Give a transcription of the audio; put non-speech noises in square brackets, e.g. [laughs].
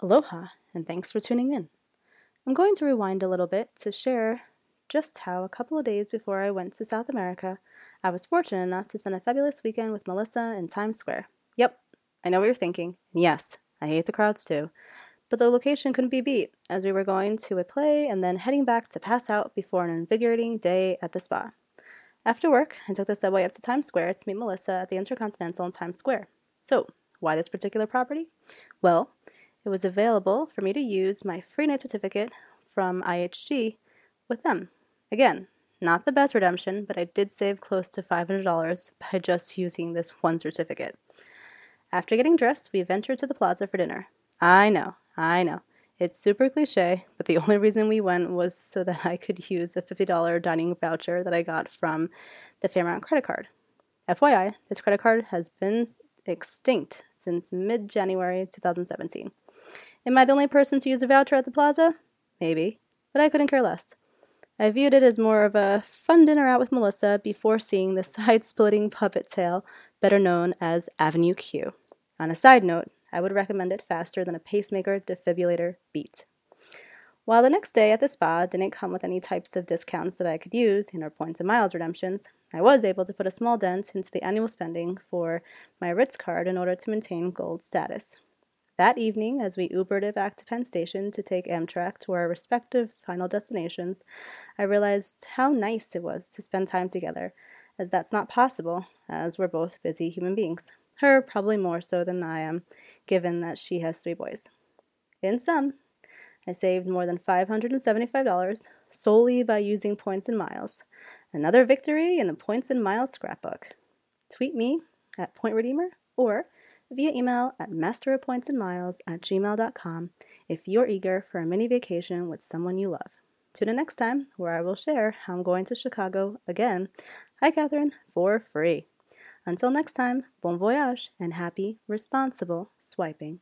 Aloha, and thanks for tuning in. I'm going to rewind a little bit to share just how a couple of days before I went to South America, I was fortunate enough to spend a fabulous weekend with Melissa in Times Square. Yep, I know what you're thinking. Yes, I hate the crowds too. But the location couldn't be beat, as we were going to a play and then heading back to pass out before an invigorating day at the spa. After work, I took the subway up to Times Square to meet Melissa at the Intercontinental in Times Square. So, why this particular property? Well, it was available for me to use my free night certificate from IHG with them. Again, not the best redemption, but I did save close to $500 by just using this one certificate. After getting dressed, we ventured to the plaza for dinner. I know, I know. It's super cliche, but the [laughs] only reason we went was so that I could use a $50 dining voucher that I got from the Fairmont credit card. FYI, this credit card has been extinct since mid January 2017. Am I the only person to use a voucher at the plaza? Maybe, but I couldn't care less. I viewed it as more of a fun dinner out with Melissa before seeing the [laughs] side splitting puppet tale, better known as Avenue Q. On a side note, I would recommend it faster than a pacemaker defibrillator beat. While the next day at the spa didn't come with any types of discounts that I could use in our points and miles redemptions, I was able to put a small dent into the annual spending for my Ritz card in order to maintain gold status. That evening, as we Ubered it back to Penn Station to take Amtrak to our respective final destinations, I realized how nice it was to spend time together, as that's not possible, as we're both busy human beings. Her probably more so than I am, given that she has three boys. In sum, I saved more than $575 solely by using points and miles. Another victory in the points and miles scrapbook. Tweet me at Point Redeemer or via email at masterofpointsandmiles at gmail.com if you're eager for a mini vacation with someone you love. Tune in next time where I will share how I'm going to Chicago again. Hi, Catherine, for free. Until next time, bon voyage and happy, responsible swiping.